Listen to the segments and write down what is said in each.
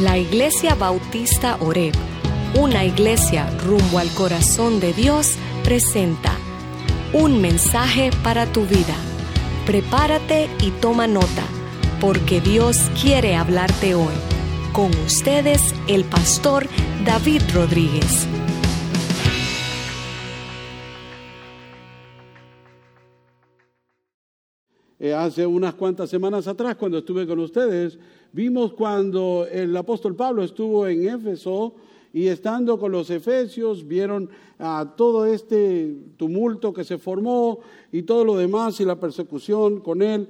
La Iglesia Bautista Oreb, una iglesia rumbo al corazón de Dios, presenta un mensaje para tu vida. Prepárate y toma nota, porque Dios quiere hablarte hoy. Con ustedes, el pastor David Rodríguez. Eh, hace unas cuantas semanas atrás, cuando estuve con ustedes, vimos cuando el apóstol Pablo estuvo en Éfeso y estando con los efesios, vieron todo este tumulto que se formó y todo lo demás y la persecución con él.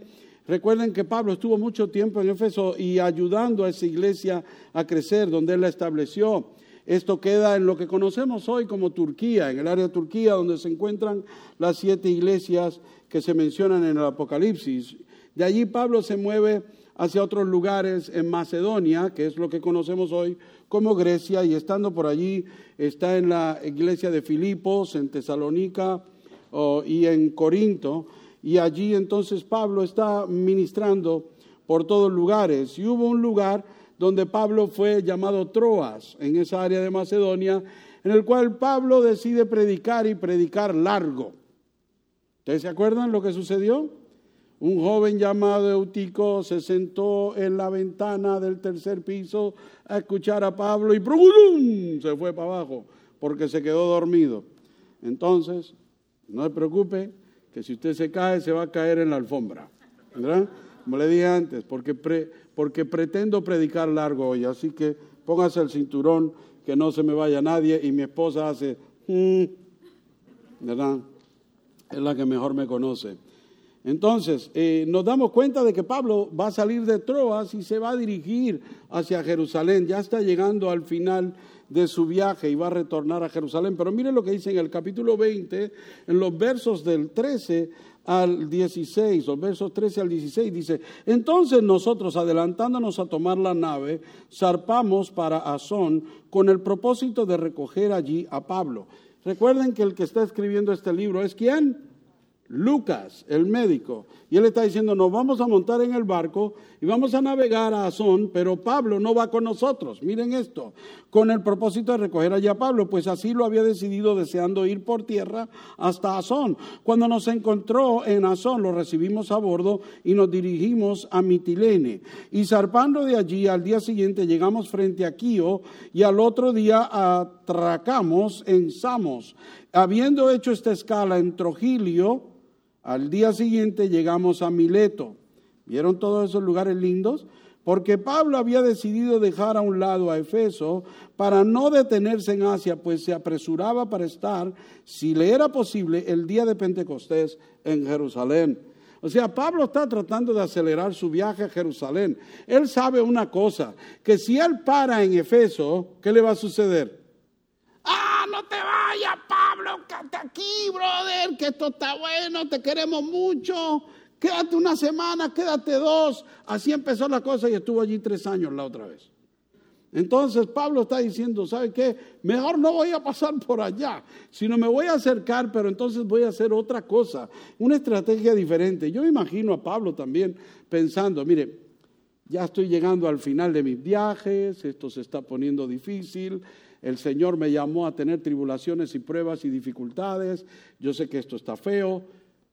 Recuerden que Pablo estuvo mucho tiempo en Éfeso y ayudando a esa iglesia a crecer, donde él la estableció. Esto queda en lo que conocemos hoy como Turquía, en el área de Turquía, donde se encuentran las siete iglesias que se mencionan en el Apocalipsis. De allí Pablo se mueve hacia otros lugares en Macedonia, que es lo que conocemos hoy como Grecia, y estando por allí está en la iglesia de Filipos, en Tesalónica y en Corinto, y allí entonces Pablo está ministrando por todos lugares. Y hubo un lugar donde Pablo fue llamado Troas, en esa área de Macedonia, en el cual Pablo decide predicar y predicar largo. ¿Ustedes se acuerdan lo que sucedió? Un joven llamado Eutico se sentó en la ventana del tercer piso a escuchar a Pablo y se fue para abajo porque se quedó dormido. Entonces, no se preocupe que si usted se cae se va a caer en la alfombra. ¿verdad? Como le dije antes, porque, porque pretendo predicar largo hoy, así que póngase el cinturón que no se me vaya nadie y mi esposa hace, mm", ¿verdad? Es la que mejor me conoce. Entonces, eh, nos damos cuenta de que Pablo va a salir de Troas y se va a dirigir hacia Jerusalén. Ya está llegando al final de su viaje y va a retornar a Jerusalén. Pero miren lo que dice en el capítulo 20, en los versos del 13 al 16, los versos 13 al 16, dice, entonces nosotros, adelantándonos a tomar la nave, zarpamos para Azón con el propósito de recoger allí a Pablo. Recuerden que el que está escribiendo este libro es quién? Lucas, el médico. Y él está diciendo, nos vamos a montar en el barco y vamos a navegar a Azón, pero Pablo no va con nosotros. Miren esto, con el propósito de recoger allá a Pablo, pues así lo había decidido deseando ir por tierra hasta Azón. Cuando nos encontró en Azón, lo recibimos a bordo y nos dirigimos a Mitilene. Y zarpando de allí, al día siguiente llegamos frente a Quío y al otro día en Samos. Habiendo hecho esta escala en Trogilio, al día siguiente llegamos a Mileto. ¿Vieron todos esos lugares lindos? Porque Pablo había decidido dejar a un lado a Efeso para no detenerse en Asia, pues se apresuraba para estar, si le era posible, el día de Pentecostés en Jerusalén. O sea, Pablo está tratando de acelerar su viaje a Jerusalén. Él sabe una cosa, que si él para en Efeso, ¿qué le va a suceder? Vayas, Pablo, quédate aquí, brother, que esto está bueno, te queremos mucho. Quédate una semana, quédate dos. Así empezó la cosa y estuvo allí tres años la otra vez. Entonces Pablo está diciendo, ¿sabe qué? Mejor no voy a pasar por allá, sino me voy a acercar, pero entonces voy a hacer otra cosa, una estrategia diferente. Yo imagino a Pablo también pensando, mire, ya estoy llegando al final de mis viajes, esto se está poniendo difícil, el Señor me llamó a tener tribulaciones y pruebas y dificultades, yo sé que esto está feo,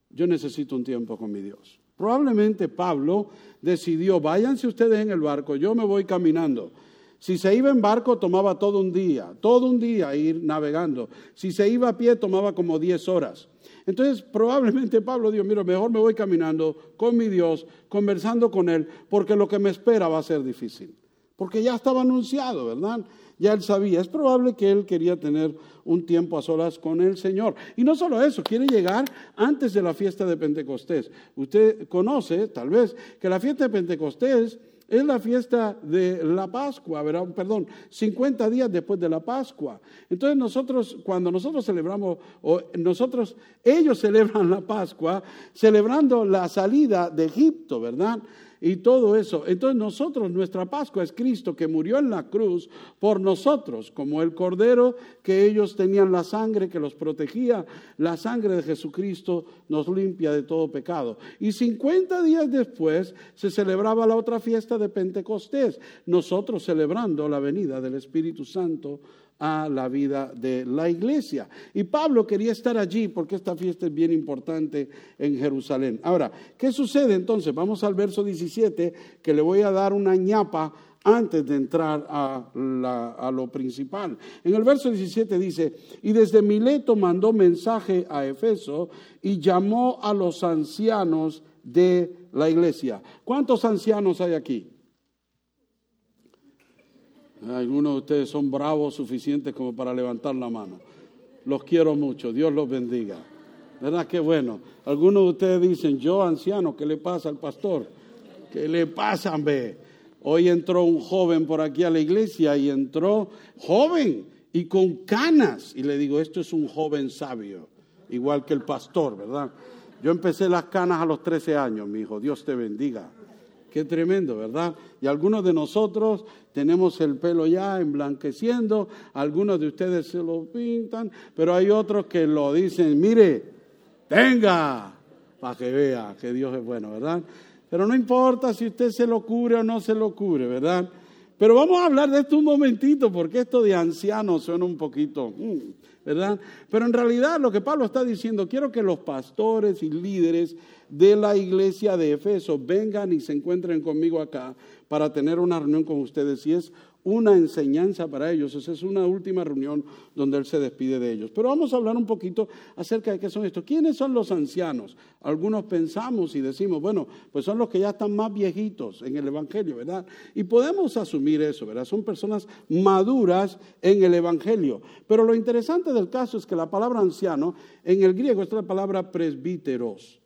yo necesito un tiempo con mi Dios. Probablemente Pablo decidió, váyanse ustedes en el barco, yo me voy caminando. Si se iba en barco tomaba todo un día, todo un día ir navegando. Si se iba a pie tomaba como 10 horas. Entonces probablemente Pablo dijo, mira, mejor me voy caminando con mi Dios, conversando con Él, porque lo que me espera va a ser difícil. Porque ya estaba anunciado, ¿verdad? Ya él sabía. Es probable que él quería tener un tiempo a solas con el Señor. Y no solo eso, quiere llegar antes de la fiesta de Pentecostés. Usted conoce, tal vez, que la fiesta de Pentecostés es la fiesta de la Pascua, perdón, 50 días después de la Pascua. Entonces nosotros, cuando nosotros celebramos, o nosotros, ellos celebran la Pascua, celebrando la salida de Egipto, ¿verdad? Y todo eso. Entonces nosotros, nuestra Pascua es Cristo que murió en la cruz por nosotros, como el Cordero que ellos tenían la sangre que los protegía. La sangre de Jesucristo nos limpia de todo pecado. Y 50 días después se celebraba la otra fiesta de Pentecostés, nosotros celebrando la venida del Espíritu Santo a la vida de la iglesia. Y Pablo quería estar allí porque esta fiesta es bien importante en Jerusalén. Ahora, ¿qué sucede entonces? Vamos al verso 17, que le voy a dar una ñapa antes de entrar a, a, lo principal. En el verso 17 dice, y desde Mileto mandó mensaje a Efeso y llamó a los ancianos de la iglesia. ¿Cuántos ancianos hay aquí? Algunos de ustedes son bravos suficientes como para levantar la mano. Los quiero mucho, Dios los bendiga. ¿Verdad que bueno? Algunos de ustedes dicen, yo anciano, ¿qué le pasa al pastor? ¿Qué le pasa, ve? Hoy entró un joven por aquí a la iglesia y entró joven y con canas. Y le digo, esto es un joven sabio, igual que el pastor, ¿verdad? Yo empecé las canas a los 13 años, mi hijo, Dios te bendiga. Qué tremendo, ¿verdad? Y algunos de nosotros tenemos el pelo ya emblanqueciendo, algunos de ustedes se lo pintan, pero hay otros que lo dicen, mire, tenga, para que vea que Dios es bueno, ¿verdad? Pero no importa si usted se lo cubre o no se lo cubre, ¿verdad? Pero vamos a hablar de esto un momentito, porque esto de anciano suena un poquito, mm, ¿verdad? Pero en realidad lo que Pablo está diciendo, quiero que los pastores y líderes de la iglesia de Efeso vengan y se encuentren conmigo acá para tener una reunión con ustedes. Y es una enseñanza para ellos. Esa es una última reunión donde Él se despide de ellos. Pero vamos a hablar un poquito acerca de qué son estos. ¿Quiénes son los ancianos? Algunos pensamos y decimos, bueno, pues son los que ya están más viejitos en el Evangelio, ¿verdad? Y podemos asumir eso, ¿verdad? Son personas maduras en el Evangelio. Pero lo interesante del caso es que la palabra anciano en el griego es la palabra presbíteros.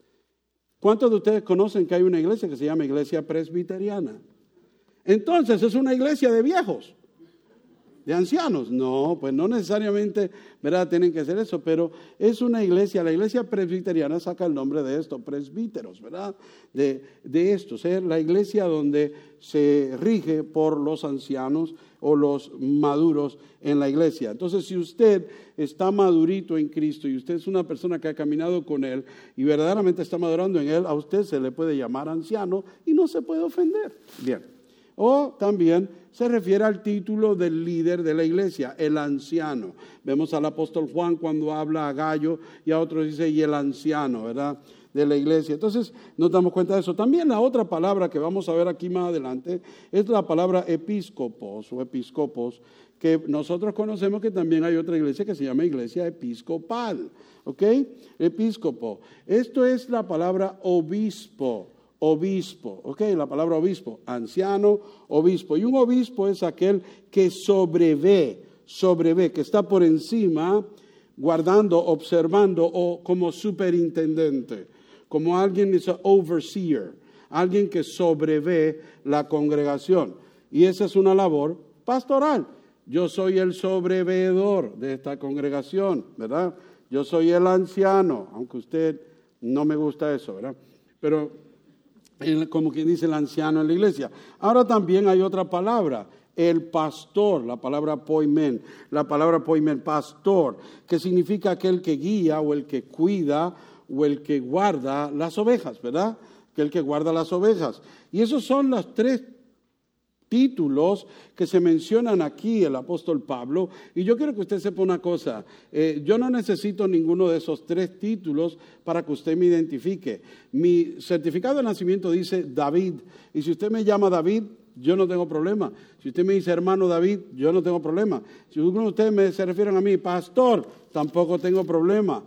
¿Cuántos de ustedes conocen que hay una iglesia que se llama iglesia presbiteriana? Entonces es una iglesia de viejos, de ancianos. No, pues no necesariamente, ¿verdad? Tienen que ser eso, pero es una iglesia, la iglesia presbiteriana saca el nombre de esto, presbíteros, ¿verdad? De, de estos, es la iglesia donde se rige por los ancianos o los maduros en la iglesia. Entonces, si usted está madurito en Cristo y usted es una persona que ha caminado con Él y verdaderamente está madurando en Él, a usted se le puede llamar anciano y no se puede ofender. Bien. O también se refiere al título del líder de la iglesia, el anciano. Vemos al apóstol Juan cuando habla a Gallo y a otros dice, y el anciano, ¿verdad? De la iglesia. Entonces nos damos cuenta de eso. También la otra palabra que vamos a ver aquí más adelante es la palabra episcopos o episcopos, que nosotros conocemos que también hay otra iglesia que se llama iglesia episcopal. ¿Ok? Episcopo. Esto es la palabra obispo obispo. ¿Ok? La palabra obispo, anciano, obispo. Y un obispo es aquel que sobrevé, sobrevé, que está por encima, guardando, observando o como superintendente, como alguien es overseer, alguien que sobrevé la congregación. Y esa es una labor pastoral. Yo soy el sobreveedor de esta congregación, ¿verdad? Yo soy el anciano, aunque usted no me gusta eso, ¿verdad? Pero como quien dice el anciano en la iglesia. Ahora también hay otra palabra, el pastor, la palabra poimen, la palabra poimen, pastor, que significa aquel que guía o el que cuida o el que guarda las ovejas, ¿verdad? Que el que guarda las ovejas. Y esos son las tres títulos que se mencionan aquí el apóstol Pablo. Y yo quiero que usted sepa una cosa, eh, yo no necesito ninguno de esos tres títulos para que usted me identifique. Mi certificado de nacimiento dice David, y si usted me llama David, yo no tengo problema. Si usted me dice hermano David, yo no tengo problema. Si ustedes me, se refieren a mí, pastor, tampoco tengo problema.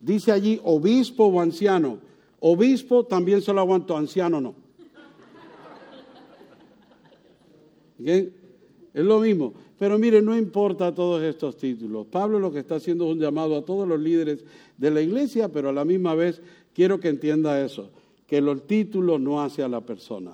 Dice allí obispo o anciano. Obispo también solo aguanto, anciano no. Es lo mismo. Pero mire, no importa todos estos títulos. Pablo lo que está haciendo es un llamado a todos los líderes de la iglesia, pero a la misma vez quiero que entienda eso, que el título no hace a la persona.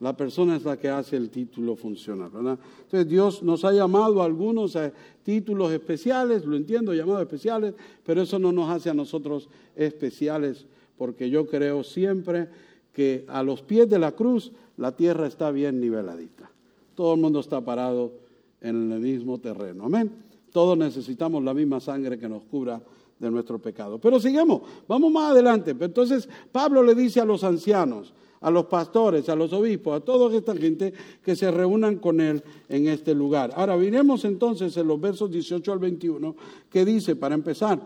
La persona es la que hace el título funcionar, ¿verdad? Entonces Dios nos ha llamado a algunos a títulos especiales, lo entiendo, llamados especiales, pero eso no nos hace a nosotros especiales, porque yo creo siempre que a los pies de la cruz la tierra está bien niveladita. Todo el mundo está parado en el mismo terreno. Amén. Todos necesitamos la misma sangre que nos cubra de nuestro pecado. Pero sigamos, vamos más adelante. Entonces Pablo le dice a los ancianos, a los pastores, a los obispos, a toda esta gente que se reúnan con él en este lugar. Ahora, miremos entonces en los versos 18 al 21, que dice, para empezar,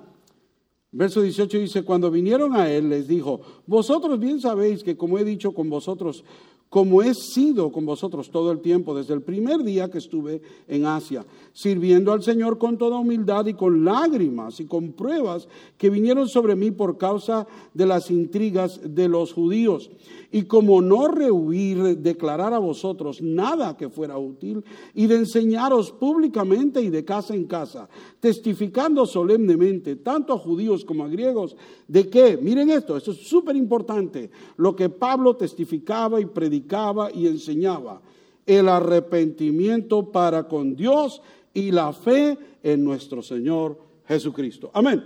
verso 18 dice, cuando vinieron a él les dijo, vosotros bien sabéis que como he dicho con vosotros como he sido con vosotros todo el tiempo, desde el primer día que estuve en Asia, sirviendo al Señor con toda humildad y con lágrimas y con pruebas que vinieron sobre mí por causa de las intrigas de los judíos. Y como no rehuir declarar a vosotros nada que fuera útil, y de enseñaros públicamente y de casa en casa, testificando solemnemente, tanto a judíos como a griegos, de que, miren esto, esto es súper importante, lo que Pablo testificaba y predicaba y enseñaba, el arrepentimiento para con Dios y la fe en nuestro Señor Jesucristo. Amén.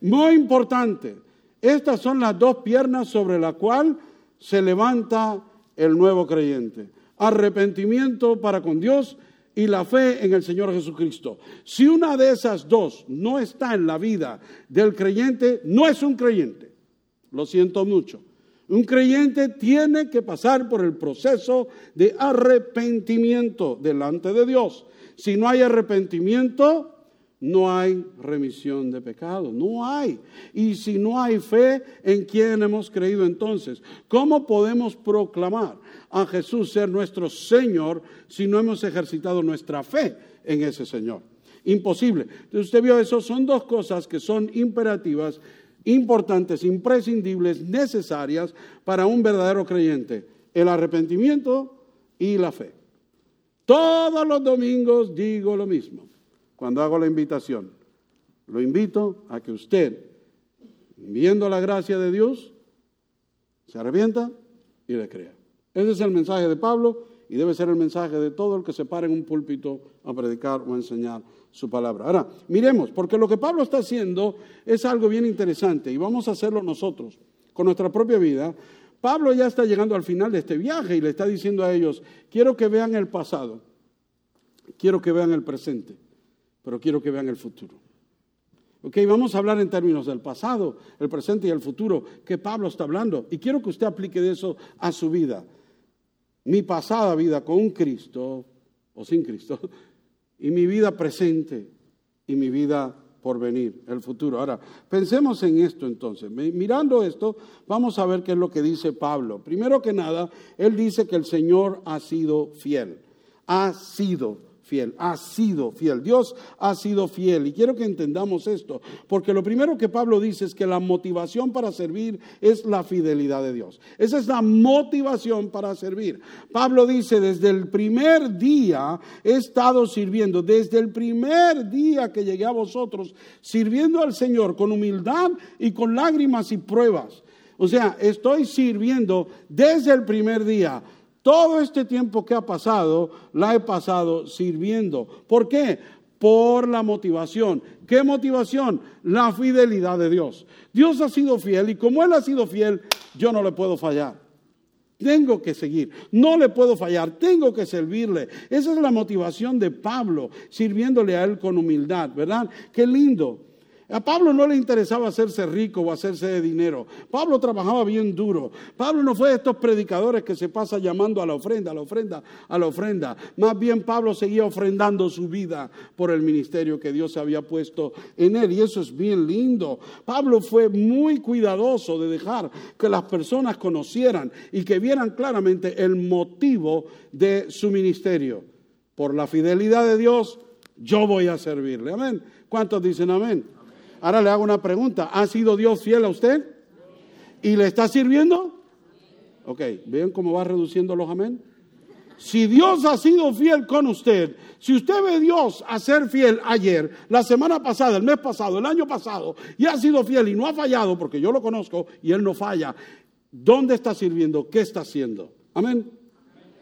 Muy importante. Estas son las dos piernas sobre las cuales se levanta el nuevo creyente. Arrepentimiento para con Dios y la fe en el Señor Jesucristo. Si una de esas dos no está en la vida del creyente, no es un creyente. Lo siento mucho. Un creyente tiene que pasar por el proceso de arrepentimiento delante de Dios. Si no hay arrepentimiento, no hay remisión de pecado, no hay. Y si no hay fe, ¿en quién hemos creído entonces? ¿Cómo podemos proclamar a Jesús ser nuestro Señor si no hemos ejercitado nuestra fe en ese Señor? Imposible. Entonces usted vio eso, son dos cosas que son imperativas, importantes, imprescindibles, necesarias para un verdadero creyente. El arrepentimiento y la fe. Todos los domingos digo lo mismo cuando hago la invitación. Lo invito a que usted, viendo la gracia de Dios, se arrepienta y le crea. Ese es el mensaje de Pablo y debe ser el mensaje de todo el que se pare en un púlpito a predicar o a enseñar su palabra. Ahora, miremos, porque lo que Pablo está haciendo es algo bien interesante y vamos a hacerlo nosotros con nuestra propia vida. Pablo ya está llegando al final de este viaje y le está diciendo a ellos, quiero que vean el pasado, quiero que vean el presente pero quiero que vean el futuro. Ok, vamos a hablar en términos del pasado, el presente y el futuro que Pablo está hablando. Y quiero que usted aplique de eso a su vida. Mi pasada vida con Cristo o sin Cristo y mi vida presente y mi vida por venir, el futuro. Ahora, pensemos en esto entonces. Mirando esto, vamos a ver qué es lo que dice Pablo. Primero que nada, él dice que el Señor ha sido fiel. Ha sido fiel, ha sido fiel. Dios ha sido fiel. Y quiero que entendamos esto, porque lo primero que Pablo dice es que la motivación para servir es la fidelidad de Dios. Esa es la motivación para servir. Pablo dice, desde el primer día he estado sirviendo, desde el primer día que llegué a vosotros, sirviendo al Señor con humildad y con lágrimas y pruebas. O sea, estoy sirviendo desde el primer día todo este tiempo que ha pasado, la he pasado sirviendo. ¿Por qué? Por la motivación. ¿Qué motivación? La fidelidad de Dios. Dios ha sido fiel y como Él ha sido fiel, yo no le puedo fallar. Tengo que seguir, no le puedo fallar, tengo que servirle. Esa es la motivación de Pablo, sirviéndole a Él con humildad, ¿verdad? Qué lindo. A Pablo no le interesaba hacerse rico o hacerse de dinero. Pablo trabajaba bien duro. Pablo no fue de estos predicadores que se pasa llamando a la ofrenda, a la ofrenda, a la ofrenda. Más bien Pablo seguía ofrendando su vida por el ministerio que Dios había puesto en él. Y eso es bien lindo. Pablo fue muy cuidadoso de dejar que las personas conocieran y que vieran claramente el motivo de su ministerio. Por la fidelidad de Dios, yo voy a servirle. Amén. ¿Cuántos dicen amén? Ahora le hago una pregunta. ¿Ha sido Dios fiel a usted? ¿Y le está sirviendo? Ok, ¿ven cómo va reduciendo los amén? Si Dios ha sido fiel con usted, si usted ve a Dios a ser fiel ayer, la semana pasada, el mes pasado, el año pasado, y ha sido fiel y no ha fallado, porque yo lo conozco y Él no falla, ¿dónde está sirviendo? ¿Qué está haciendo? Amén.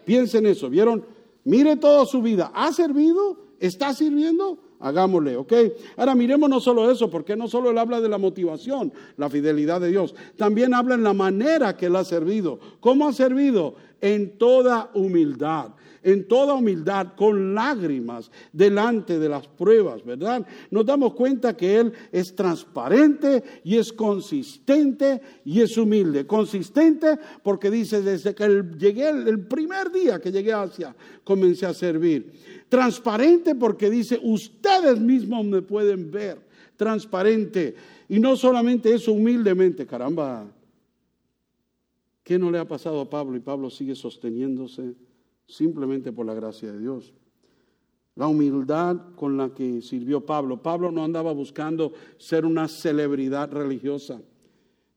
Piensen eso, ¿vieron? Mire toda su vida. ¿Ha servido? ¿Está sirviendo? Hagámosle, ¿ok? Ahora miremos no solo eso, porque no solo él habla de la motivación, la fidelidad de Dios, también habla en la manera que él ha servido. ¿Cómo ha servido? En toda humildad en toda humildad, con lágrimas, delante de las pruebas, ¿verdad? Nos damos cuenta que Él es transparente y es consistente y es humilde. Consistente porque dice, desde que llegué, el primer día que llegué a Asia, comencé a servir. Transparente porque dice, ustedes mismos me pueden ver. Transparente. Y no solamente eso, humildemente, caramba. ¿Qué no le ha pasado a Pablo? Y Pablo sigue sosteniéndose simplemente por la gracia de Dios. La humildad con la que sirvió Pablo. Pablo no andaba buscando ser una celebridad religiosa.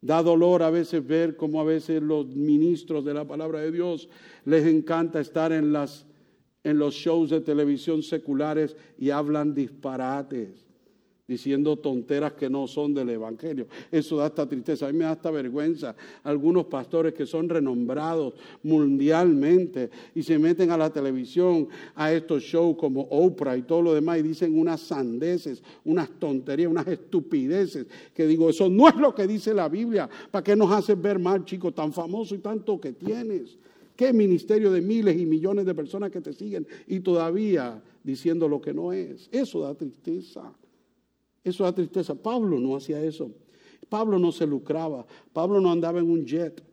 Da dolor a veces ver cómo a veces los ministros de la palabra de Dios les encanta estar en, las, en los shows de televisión seculares y hablan disparates diciendo tonteras que no son del Evangelio. Eso da esta tristeza, a mí me da esta vergüenza. Algunos pastores que son renombrados mundialmente y se meten a la televisión, a estos shows como Oprah y todo lo demás y dicen unas sandeces, unas tonterías, unas estupideces, que digo, eso no es lo que dice la Biblia. ¿Para qué nos haces ver mal, chico, tan famoso y tanto que tienes? ¿Qué ministerio de miles y millones de personas que te siguen y todavía diciendo lo que no es? Eso da tristeza. Eso da tristeza. Pablo no hacía eso. Pablo no se lucraba. Pablo no andaba en un jet.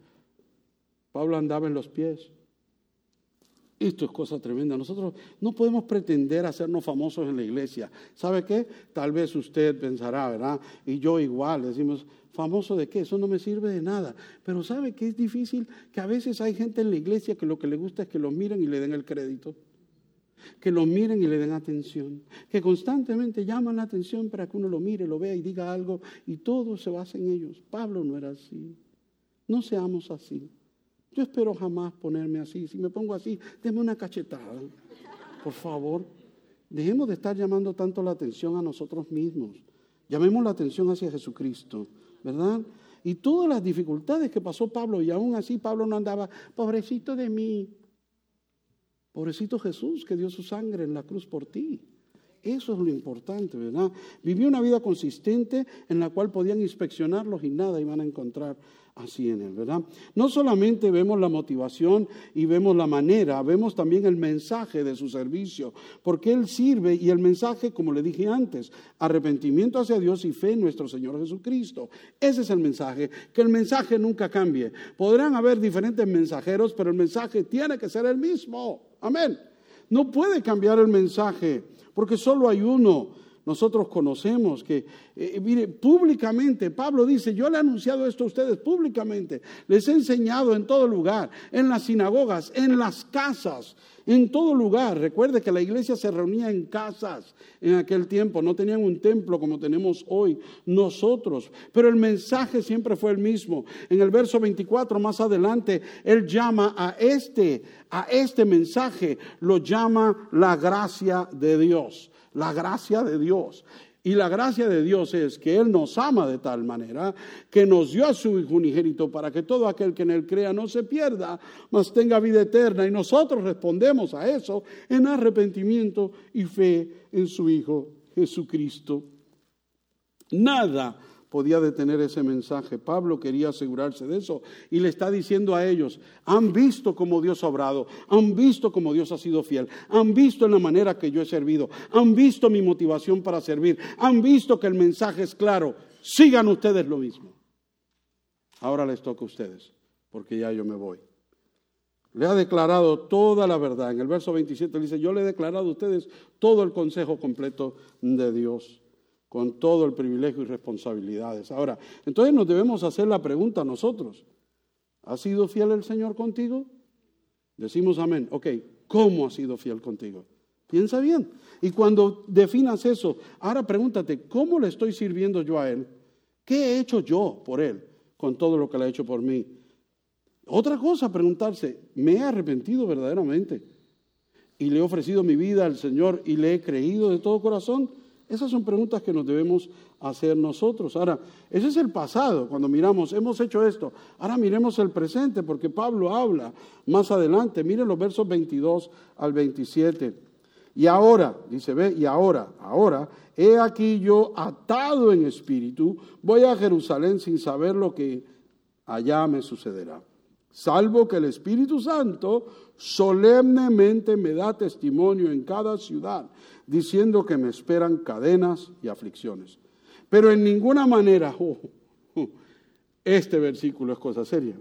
Pablo andaba en los pies. Esto es cosa tremenda. Nosotros no podemos pretender hacernos famosos en la iglesia. ¿Sabe qué? Tal vez usted pensará, ¿verdad? Y yo igual, decimos, ¿famoso de qué? Eso no me sirve de nada. Pero ¿sabe qué es difícil? Que a veces hay gente en la iglesia que lo que le gusta es que lo miren y le den el crédito que lo miren y le den atención, que constantemente llaman la atención para que uno lo mire, lo vea y diga algo y todo se basa en ellos. Pablo no era así. No seamos así. Yo espero jamás ponerme así. Si me pongo así, denme una cachetada. Por favor, dejemos de estar llamando tanto la atención a nosotros mismos. Llamemos la atención hacia Jesucristo, ¿verdad? Y todas las dificultades que pasó Pablo, y aún así Pablo no andaba, pobrecito de mí, Pobrecito Jesús que dio su sangre en la cruz por ti. Eso es lo importante, ¿verdad? Vivió una vida consistente en la cual podían inspeccionarlos y nada iban a encontrar así en él, ¿verdad? No solamente vemos la motivación y vemos la manera, vemos también el mensaje de su servicio, porque él sirve y el mensaje, como le dije antes, arrepentimiento hacia Dios y fe en nuestro Señor Jesucristo. Ese es el mensaje, que el mensaje nunca cambie. Podrán haber diferentes mensajeros, pero el mensaje tiene que ser el mismo. Amén. No puede cambiar el mensaje, porque solo hay uno nosotros conocemos que, eh, mire, públicamente, Pablo dice, yo le he anunciado esto a ustedes públicamente, les he enseñado en todo lugar, en las sinagogas, en las casas, en todo lugar. Recuerde que la iglesia se reunía en casas en aquel tiempo, no tenían un templo como tenemos hoy nosotros, pero el mensaje siempre fue el mismo. En el verso 24 más adelante, él llama a este, a este mensaje, lo llama la gracia de Dios la gracia de Dios. Y la gracia de Dios es que Él nos ama de tal manera que nos dio a su Hijo unigénito para que todo aquel que en Él crea no se pierda, mas tenga vida eterna. Y nosotros respondemos a eso en arrepentimiento y fe en su Hijo Jesucristo. Nada podía detener ese mensaje. Pablo quería asegurarse de eso y le está diciendo a ellos, han visto cómo Dios ha obrado, han visto cómo Dios ha sido fiel, han visto en la manera que yo he servido, han visto mi motivación para servir, han visto que el mensaje es claro, sigan ustedes lo mismo. Ahora les toca a ustedes, porque ya yo me voy. Le ha declarado toda la verdad. En el verso 27 dice, yo le he declarado a ustedes todo el consejo completo de Dios con todo el privilegio y responsabilidades. Ahora, entonces nos debemos hacer la pregunta nosotros. ¿Ha sido fiel el Señor contigo? Decimos amén. Ok, ¿cómo ha sido fiel contigo? Piensa bien. Y cuando definas eso, ahora pregúntate, ¿cómo le estoy sirviendo yo a Él? ¿Qué he hecho yo por Él con todo lo que le ha hecho por mí? Otra cosa, preguntarse, ¿me he arrepentido verdaderamente? ¿Y le he ofrecido mi vida al Señor y le he creído de todo corazón? Esas son preguntas que nos debemos hacer nosotros. Ahora, ese es el pasado, cuando miramos, hemos hecho esto. Ahora miremos el presente, porque Pablo habla más adelante. Miren los versos 22 al 27. Y ahora, dice, ve, y ahora, ahora, he aquí yo atado en espíritu, voy a Jerusalén sin saber lo que allá me sucederá. Salvo que el Espíritu Santo solemnemente me da testimonio en cada ciudad, diciendo que me esperan cadenas y aflicciones. Pero en ninguna manera, oh, oh, este versículo es cosa seria.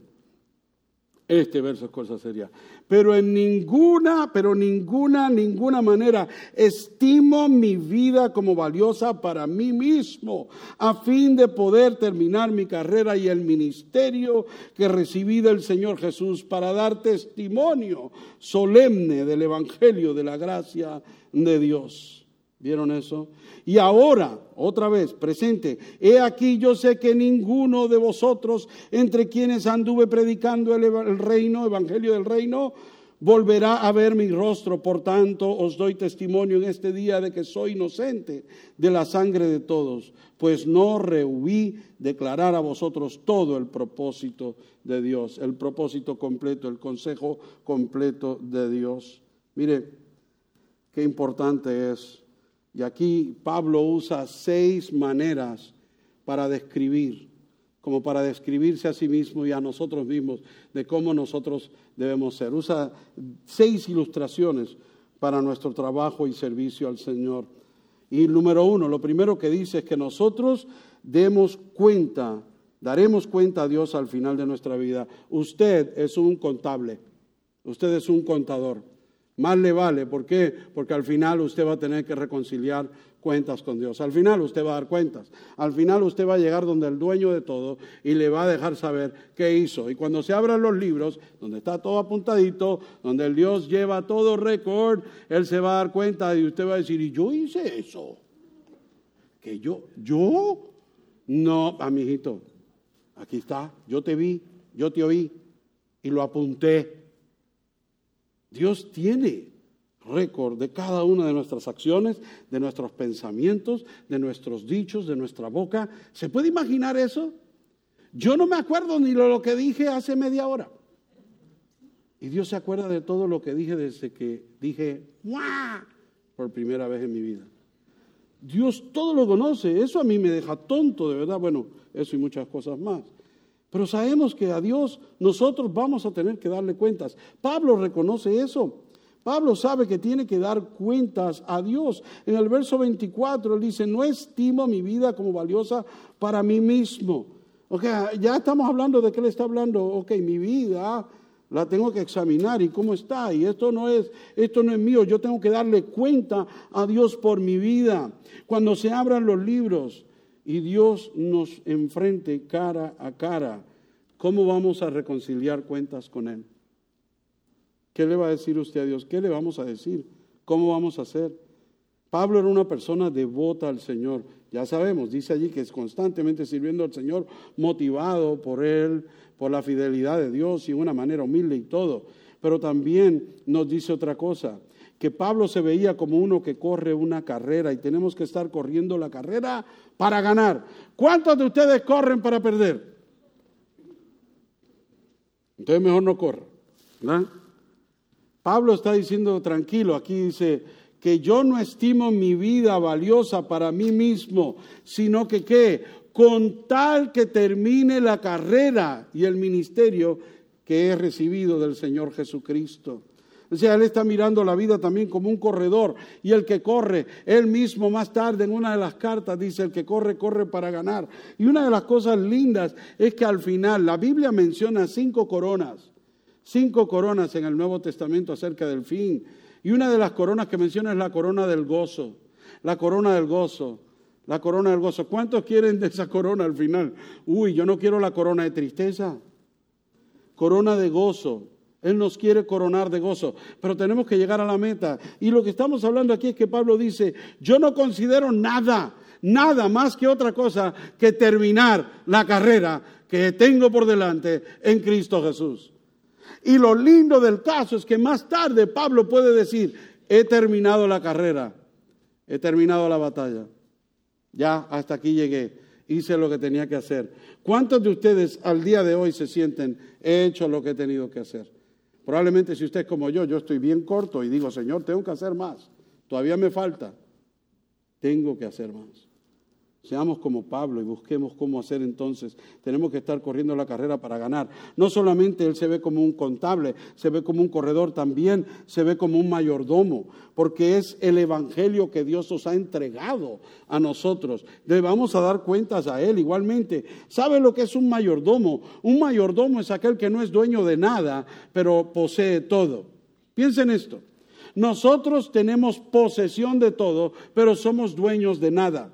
Este verso es cosa seria. Pero en ninguna, pero ninguna, ninguna manera estimo mi vida como valiosa para mí mismo, a fin de poder terminar mi carrera y el ministerio que recibí del Señor Jesús para dar testimonio solemne del Evangelio de la gracia de Dios. ¿Vieron eso? Y ahora, otra vez, presente, he aquí yo sé que ninguno de vosotros, entre quienes anduve predicando el, reino, evangelio del reino, volverá a ver mi rostro. Por tanto, os doy testimonio en este día de que soy inocente de la sangre de todos, pues no rehuí declarar a vosotros todo el propósito de Dios, el propósito completo, el consejo completo de Dios. Mire, qué importante es y aquí Pablo usa seis maneras para describir, como para describirse a sí mismo y a nosotros mismos de cómo nosotros debemos ser. Usa seis ilustraciones para nuestro trabajo y servicio al Señor. Y número uno, lo primero que dice es que nosotros demos cuenta, daremos cuenta a Dios al final de nuestra vida. Usted es un contable, usted es un contador. Más le vale, ¿por qué? Porque al final usted va a tener que reconciliar cuentas con Dios. Al final usted va a dar cuentas. Al final usted va a llegar donde el dueño de todo y le va a dejar saber qué hizo. Y cuando se abran los libros, donde está todo apuntadito, donde el Dios lleva todo récord, Él se va a dar cuenta y usted va a decir, y yo hice eso. Que yo, yo, no, amiguito, aquí está, yo te vi, yo te oí y lo apunté. Dios tiene récord de cada una de nuestras acciones, de nuestros pensamientos, de nuestros dichos, de nuestra boca. ¿Se puede imaginar eso? Yo no me acuerdo ni de lo que dije hace media hora. Y Dios se acuerda de todo lo que dije desde que dije ¡Mua! por primera vez en mi vida. Dios todo lo conoce. Eso a mí me deja tonto, de verdad. Bueno, eso y muchas cosas más. Pero sabemos que a Dios nosotros vamos a tener que darle cuentas. Pablo reconoce eso. Pablo sabe que tiene que dar cuentas a Dios. En el verso 24 él dice, no estimo mi vida como valiosa para mí mismo. O sea, ya estamos hablando de qué le está hablando. Ok, mi vida la tengo que examinar y cómo está. Y esto no es, esto no es mío. Yo tengo que darle cuenta a Dios por mi vida. Cuando se abran los libros, y Dios nos enfrente cara a cara, ¿cómo vamos a reconciliar cuentas con Él? ¿Qué le va a decir usted a Dios? ¿Qué le vamos a decir? ¿Cómo vamos a hacer? Pablo era una persona devota al Señor. Ya sabemos, dice allí que es constantemente sirviendo al Señor, motivado por Él, por la fidelidad de Dios y de una manera humilde y todo. Pero también nos dice otra cosa, que Pablo se veía como uno que corre una carrera y tenemos que estar corriendo la carrera para ganar. ¿Cuántos de ustedes corren para perder? Entonces mejor no corra. Pablo está diciendo tranquilo, aquí dice que yo no estimo mi vida valiosa para mí mismo, sino que con tal que termine la carrera y el ministerio que he recibido del Señor Jesucristo. O sea, él está mirando la vida también como un corredor. Y el que corre, él mismo más tarde en una de las cartas dice, el que corre, corre para ganar. Y una de las cosas lindas es que al final la Biblia menciona cinco coronas. Cinco coronas en el Nuevo Testamento acerca del fin. Y una de las coronas que menciona es la corona del gozo. La corona del gozo. La corona del gozo. ¿Cuántos quieren de esa corona al final? Uy, yo no quiero la corona de tristeza. Corona de gozo. Él nos quiere coronar de gozo, pero tenemos que llegar a la meta. Y lo que estamos hablando aquí es que Pablo dice, yo no considero nada, nada más que otra cosa que terminar la carrera que tengo por delante en Cristo Jesús. Y lo lindo del caso es que más tarde Pablo puede decir, he terminado la carrera, he terminado la batalla, ya hasta aquí llegué, hice lo que tenía que hacer. ¿Cuántos de ustedes al día de hoy se sienten, he hecho lo que he tenido que hacer? Probablemente si usted es como yo, yo estoy bien corto y digo, Señor, tengo que hacer más. todavía me falta, tengo que hacer más. Seamos como Pablo y busquemos cómo hacer entonces. Tenemos que estar corriendo la carrera para ganar. No solamente él se ve como un contable, se ve como un corredor, también se ve como un mayordomo, porque es el evangelio que Dios os ha entregado a nosotros. Le vamos a dar cuentas a él igualmente. ¿Sabe lo que es un mayordomo? Un mayordomo es aquel que no es dueño de nada, pero posee todo. Piensen esto. Nosotros tenemos posesión de todo, pero somos dueños de nada.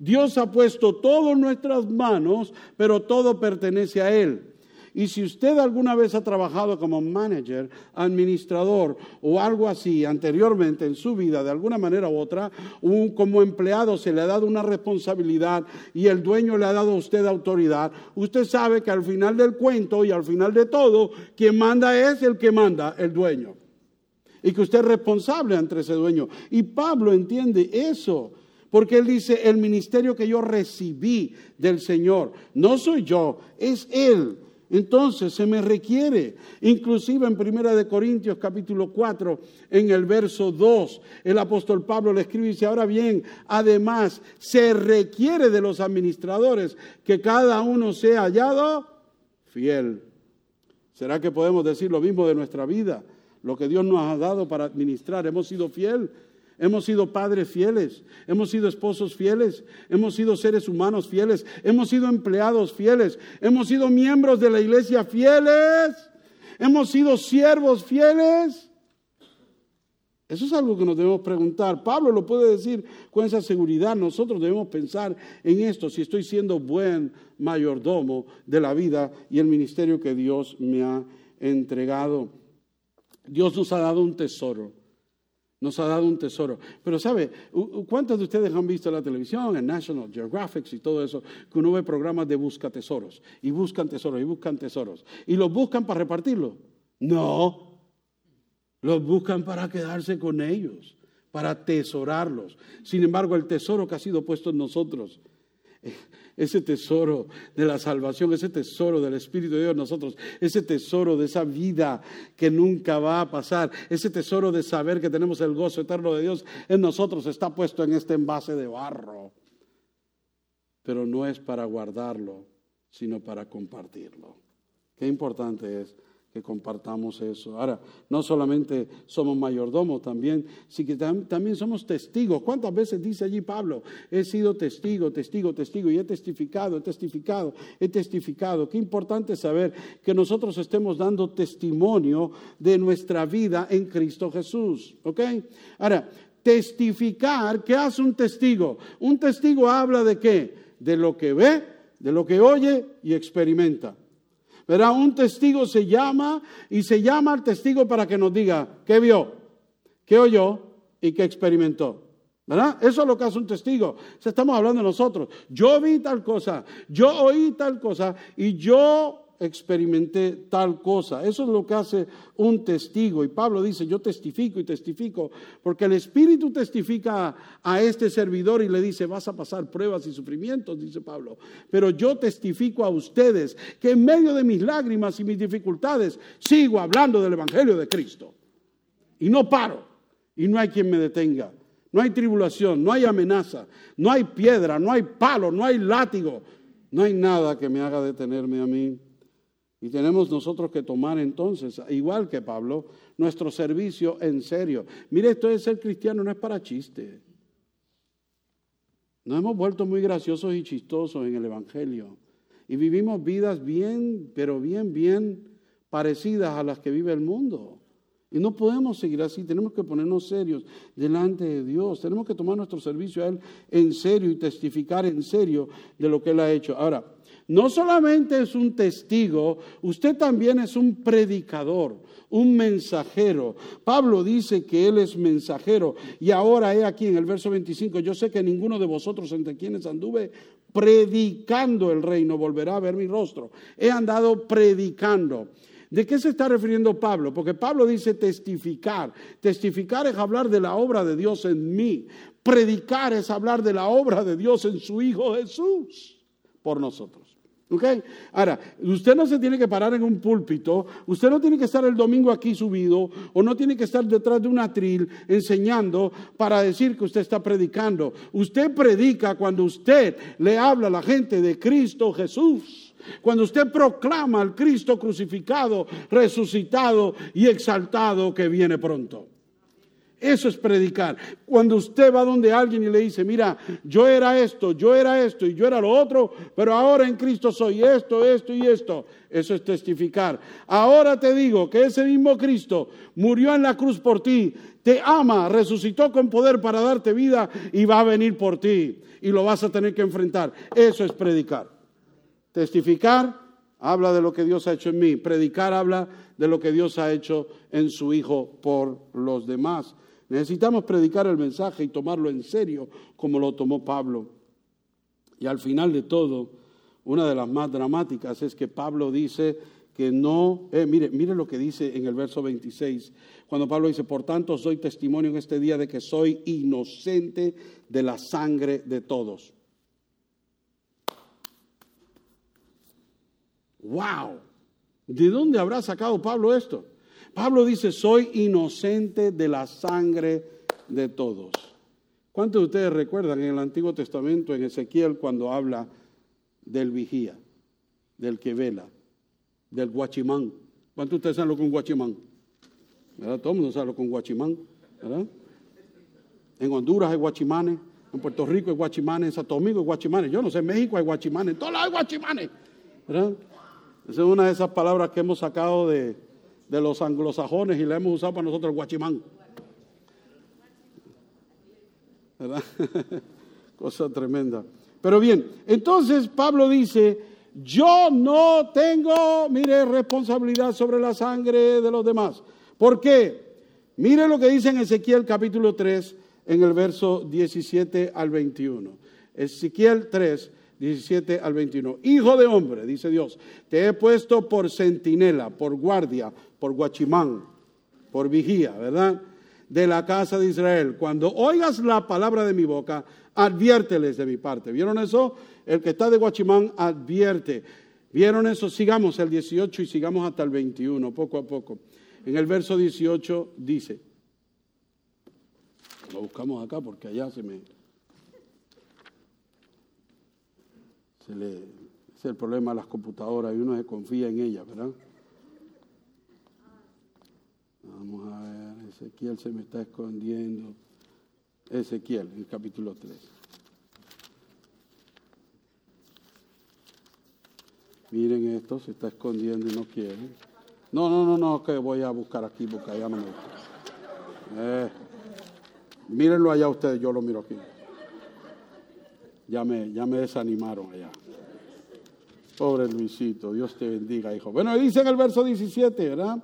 Dios ha puesto todo en nuestras manos, pero todo pertenece a Él. Y si usted alguna vez ha trabajado como manager, administrador o algo así anteriormente en su vida, de alguna manera u otra, como empleado se le ha dado una responsabilidad y el dueño le ha dado a usted autoridad, usted sabe que al final del cuento y al final de todo, quien manda es el que manda, el dueño. Y que usted es responsable ante ese dueño. Y Pablo entiende eso. Porque él dice, el ministerio que yo recibí del Señor, no soy yo, es Él. Entonces se me requiere, inclusive en Primera de Corintios capítulo 4, en el verso 2, el apóstol Pablo le escribe y dice, ahora bien, además se requiere de los administradores que cada uno sea hallado fiel. ¿Será que podemos decir lo mismo de nuestra vida? Lo que Dios nos ha dado para administrar, hemos sido fiel Hemos sido padres fieles, hemos sido esposos fieles, hemos sido seres humanos fieles, hemos sido empleados fieles, hemos sido miembros de la iglesia fieles, hemos sido siervos fieles. Eso es algo que nos debemos preguntar. Pablo lo puede decir con esa seguridad. Nosotros debemos pensar en esto, si estoy siendo buen mayordomo de la vida y el ministerio que Dios me ha entregado. Dios nos ha dado un tesoro. Nos ha dado un tesoro. Pero ¿sabe? ¿Cuántos de ustedes han visto la televisión, en National Geographic y todo eso, que uno ve programas de busca tesoros? Y buscan tesoros y buscan tesoros. ¿Y los buscan para repartirlos? No. Los buscan para quedarse con ellos, para atesorarlos. Sin embargo, el tesoro que ha sido puesto en nosotros ese tesoro de la salvación, ese tesoro del Espíritu de Dios en nosotros, ese tesoro de esa vida que nunca va a pasar, ese tesoro de saber que tenemos el gozo eterno de Dios en nosotros está puesto en este envase de barro. Pero no es para guardarlo, sino para compartirlo. Qué importante es que compartamos eso. Ahora, no solamente somos mayordomos, también, sí que también somos testigos. ¿Cuántas veces dice allí Pablo? He sido testigo, testigo, testigo, y he testificado, he testificado, he testificado. Qué importante saber que nosotros estemos dando testimonio de nuestra vida en Cristo Jesús. ¿Ok? Ahora, testificar, ¿qué hace un testigo? Un testigo habla de qué? De lo que ve, de lo que oye y experimenta. ¿Verdad? Un testigo se llama y se llama al testigo para que nos diga qué vio, qué oyó y qué experimentó. ¿Verdad? Eso es lo que hace un testigo. estamos hablando de nosotros. Yo vi tal cosa, yo oí tal cosa y yo experimenté tal cosa. Eso es lo que hace un testigo. Y Pablo dice, yo testifico y testifico, porque el Espíritu testifica a este servidor y le dice, vas a pasar pruebas y sufrimientos, dice Pablo. Pero yo testifico a ustedes que en medio de mis lágrimas y mis dificultades sigo hablando del Evangelio de Cristo. Y no paro. Y no hay quien me detenga. No hay tribulación, no hay amenaza, no hay piedra, no hay palo, no hay látigo. No hay nada que me haga detenerme a mí. Y tenemos nosotros que tomar entonces, igual que Pablo, nuestro servicio en serio. Mire, esto de ser cristiano no es para chiste. Nos hemos vuelto muy graciosos y chistosos en el Evangelio. Y vivimos vidas bien, pero bien, bien parecidas a las que vive el mundo. Y no podemos seguir así, tenemos que ponernos serios delante de Dios, tenemos que tomar nuestro servicio a Él en serio y testificar en serio de lo que Él ha hecho. Ahora, no solamente es un testigo, usted también es un predicador, un mensajero. Pablo dice que él es mensajero y ahora he aquí en el verso 25, yo sé que ninguno de vosotros entre quienes anduve predicando el reino volverá a ver mi rostro. He andado predicando. ¿De qué se está refiriendo Pablo? Porque Pablo dice testificar. Testificar es hablar de la obra de Dios en mí. Predicar es hablar de la obra de Dios en su Hijo Jesús por nosotros. ¿Ok? Ahora, usted no se tiene que parar en un púlpito, usted no tiene que estar el domingo aquí subido o no tiene que estar detrás de un atril enseñando para decir que usted está predicando. Usted predica cuando usted le habla a la gente de Cristo Jesús. Cuando usted proclama al Cristo crucificado, resucitado y exaltado que viene pronto. Eso es predicar. Cuando usted va donde alguien y le dice, mira, yo era esto, yo era esto y yo era lo otro, pero ahora en Cristo soy esto, esto y esto. Eso es testificar. Ahora te digo que ese mismo Cristo murió en la cruz por ti, te ama, resucitó con poder para darte vida y va a venir por ti y lo vas a tener que enfrentar. Eso es predicar. Testificar habla de lo que Dios ha hecho en mí. Predicar habla de lo que Dios ha hecho en su Hijo por los demás. Necesitamos predicar el mensaje y tomarlo en serio como lo tomó Pablo. Y al final de todo, una de las más dramáticas es que Pablo dice que no, eh, mire, mire lo que dice en el verso 26, cuando Pablo dice, por tanto os doy testimonio en este día de que soy inocente de la sangre de todos. ¡Wow! ¿De dónde habrá sacado Pablo esto? Pablo dice, soy inocente de la sangre de todos. ¿Cuántos de ustedes recuerdan en el Antiguo Testamento, en Ezequiel, cuando habla del vigía, del que vela, del guachimán? ¿Cuántos de ustedes saben lo que es un guachimán? Todo el mundo sabe lo que es un guachimán. ¿verdad? En Honduras hay guachimanes, en Puerto Rico hay guachimanes, en Santo Domingo hay guachimanes. Yo no sé, en México hay guachimanes, en todos lados hay guachimanes. ¿verdad? Esa es una de esas palabras que hemos sacado de, de los anglosajones y la hemos usado para nosotros el guachimán. ¿Verdad? Cosa tremenda. Pero bien, entonces Pablo dice, yo no tengo, mire, responsabilidad sobre la sangre de los demás. ¿Por qué? Mire lo que dice en Ezequiel capítulo 3, en el verso 17 al 21. Ezequiel 3, 17 al 21. Hijo de hombre, dice Dios, te he puesto por centinela, por guardia, por guachimán, por vigía, ¿verdad? De la casa de Israel. Cuando oigas la palabra de mi boca, adviérteles de mi parte. ¿Vieron eso? El que está de guachimán advierte. ¿Vieron eso? Sigamos el 18 y sigamos hasta el 21, poco a poco. En el verso 18 dice, lo buscamos acá porque allá se me... es el problema de las computadoras y uno se confía en ellas, ¿verdad? Vamos a ver, Ezequiel se me está escondiendo. Ezequiel, el capítulo 3. Miren esto, se está escondiendo y no quiere. No, no, no, no, que voy a buscar aquí porque allá no me gusta. Eh, mírenlo allá ustedes, yo lo miro aquí. Ya me, ya me desanimaron allá. Pobre Luisito, Dios te bendiga, hijo. Bueno, dice en el verso 17, ¿verdad?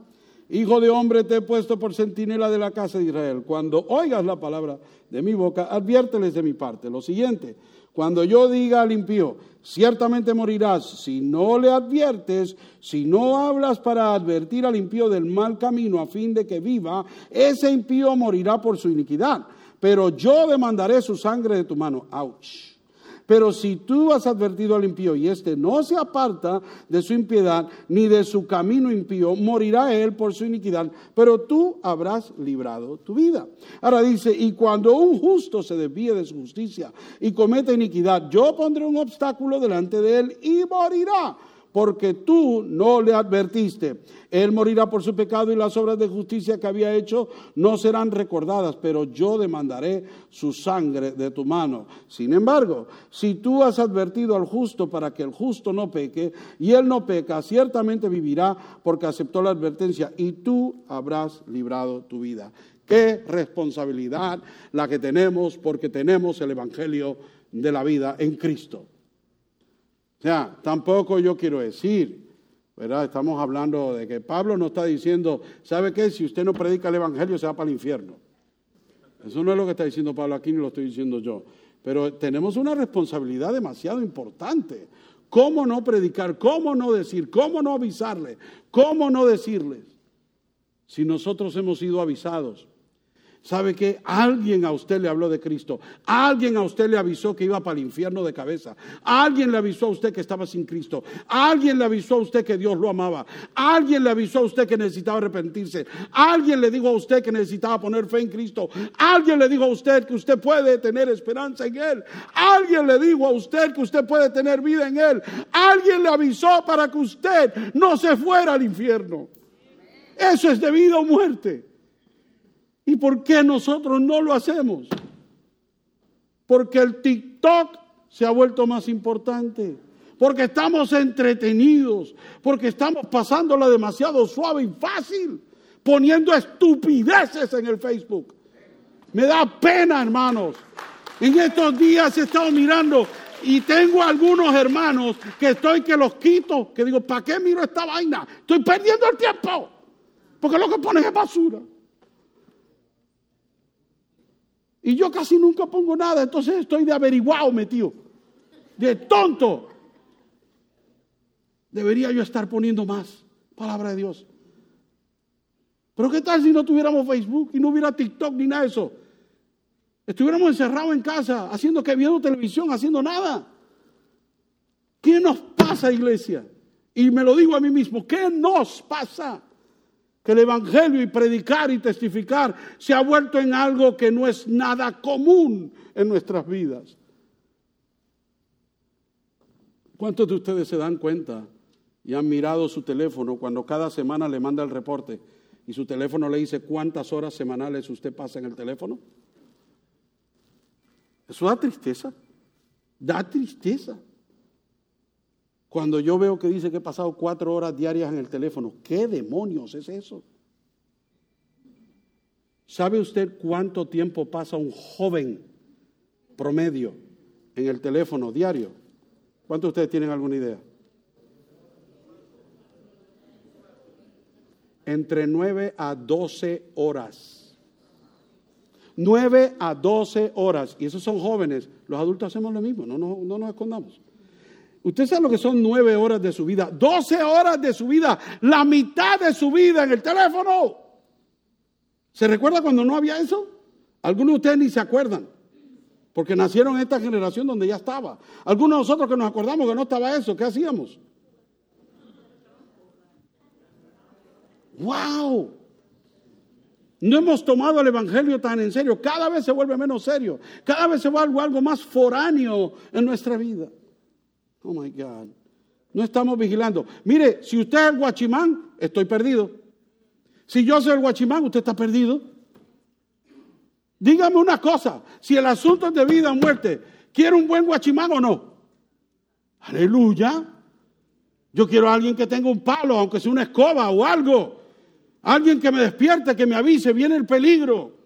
Hijo de hombre, te he puesto por centinela de la casa de Israel. Cuando oigas la palabra de mi boca, adviérteles de mi parte. Lo siguiente, cuando yo diga al impío, ciertamente morirás, si no le adviertes, si no hablas para advertir al impío del mal camino a fin de que viva, ese impío morirá por su iniquidad. Pero yo demandaré su sangre de tu mano. Ouch. Pero si tú has advertido al impío y éste no se aparta de su impiedad ni de su camino impío, morirá él por su iniquidad, pero tú habrás librado tu vida. Ahora dice, y cuando un justo se desvíe de su justicia y cometa iniquidad, yo pondré un obstáculo delante de él y morirá porque tú no le advertiste. Él morirá por su pecado y las obras de justicia que había hecho no serán recordadas, pero yo demandaré su sangre de tu mano. Sin embargo, si tú has advertido al justo para que el justo no peque, y él no peca, ciertamente vivirá porque aceptó la advertencia y tú habrás librado tu vida. Qué responsabilidad la que tenemos porque tenemos el Evangelio de la vida en Cristo. O sea, tampoco yo quiero decir, ¿verdad? Estamos hablando de que Pablo no está diciendo, ¿sabe qué? Si usted no predica el Evangelio se va para el infierno. Eso no es lo que está diciendo Pablo aquí, ni lo estoy diciendo yo. Pero tenemos una responsabilidad demasiado importante. ¿Cómo no predicar? ¿Cómo no decir? ¿Cómo no avisarle? ¿Cómo no decirles? Si nosotros hemos sido avisados. ¿Sabe que Alguien a usted le habló de Cristo. Alguien a usted le avisó que iba para el infierno de cabeza. Alguien le avisó a usted que estaba sin Cristo. Alguien le avisó a usted que Dios lo amaba. Alguien le avisó a usted que necesitaba arrepentirse. Alguien le dijo a usted que necesitaba poner fe en Cristo. Alguien le dijo a usted que usted puede tener esperanza en Él. Alguien le dijo a usted que usted puede tener vida en Él. Alguien le avisó para que usted no se fuera al infierno. Eso es de vida o muerte. ¿Y por qué nosotros no lo hacemos? Porque el TikTok se ha vuelto más importante. Porque estamos entretenidos. Porque estamos pasándola demasiado suave y fácil. Poniendo estupideces en el Facebook. Me da pena, hermanos. En estos días he estado mirando y tengo algunos hermanos que estoy que los quito. Que digo, ¿para qué miro esta vaina? Estoy perdiendo el tiempo. Porque lo que ponen es basura. Y yo casi nunca pongo nada, entonces estoy de averiguado metido, de tonto. Debería yo estar poniendo más palabra de Dios. Pero ¿qué tal si no tuviéramos Facebook y no hubiera TikTok ni nada de eso? Estuviéramos encerrados en casa, haciendo que viendo televisión, haciendo nada. ¿Qué nos pasa, iglesia? Y me lo digo a mí mismo, ¿qué nos pasa? Que el Evangelio y predicar y testificar se ha vuelto en algo que no es nada común en nuestras vidas. ¿Cuántos de ustedes se dan cuenta y han mirado su teléfono cuando cada semana le manda el reporte y su teléfono le dice cuántas horas semanales usted pasa en el teléfono? Eso da tristeza, da tristeza. Cuando yo veo que dice que he pasado cuatro horas diarias en el teléfono, ¿qué demonios es eso? ¿Sabe usted cuánto tiempo pasa un joven promedio en el teléfono diario? ¿Cuántos de ustedes tienen alguna idea? Entre 9 a 12 horas. 9 a 12 horas. Y esos son jóvenes. Los adultos hacemos lo mismo, no, no, no nos escondamos. Usted sabe lo que son nueve horas de su vida, doce horas de su vida, la mitad de su vida en el teléfono. ¿Se recuerda cuando no había eso? Algunos de ustedes ni se acuerdan, porque nacieron en esta generación donde ya estaba. Algunos de nosotros que nos acordamos que no estaba eso, ¿qué hacíamos? ¡Wow! No hemos tomado el Evangelio tan en serio. Cada vez se vuelve menos serio. Cada vez se vuelve algo más foráneo en nuestra vida. Oh my God. No estamos vigilando. Mire, si usted es el guachimán, estoy perdido. Si yo soy el guachimán, usted está perdido. Dígame una cosa, si el asunto es de vida o muerte, ¿quiere un buen guachimán o no? Aleluya. Yo quiero a alguien que tenga un palo, aunque sea una escoba o algo. Alguien que me despierte, que me avise, viene el peligro.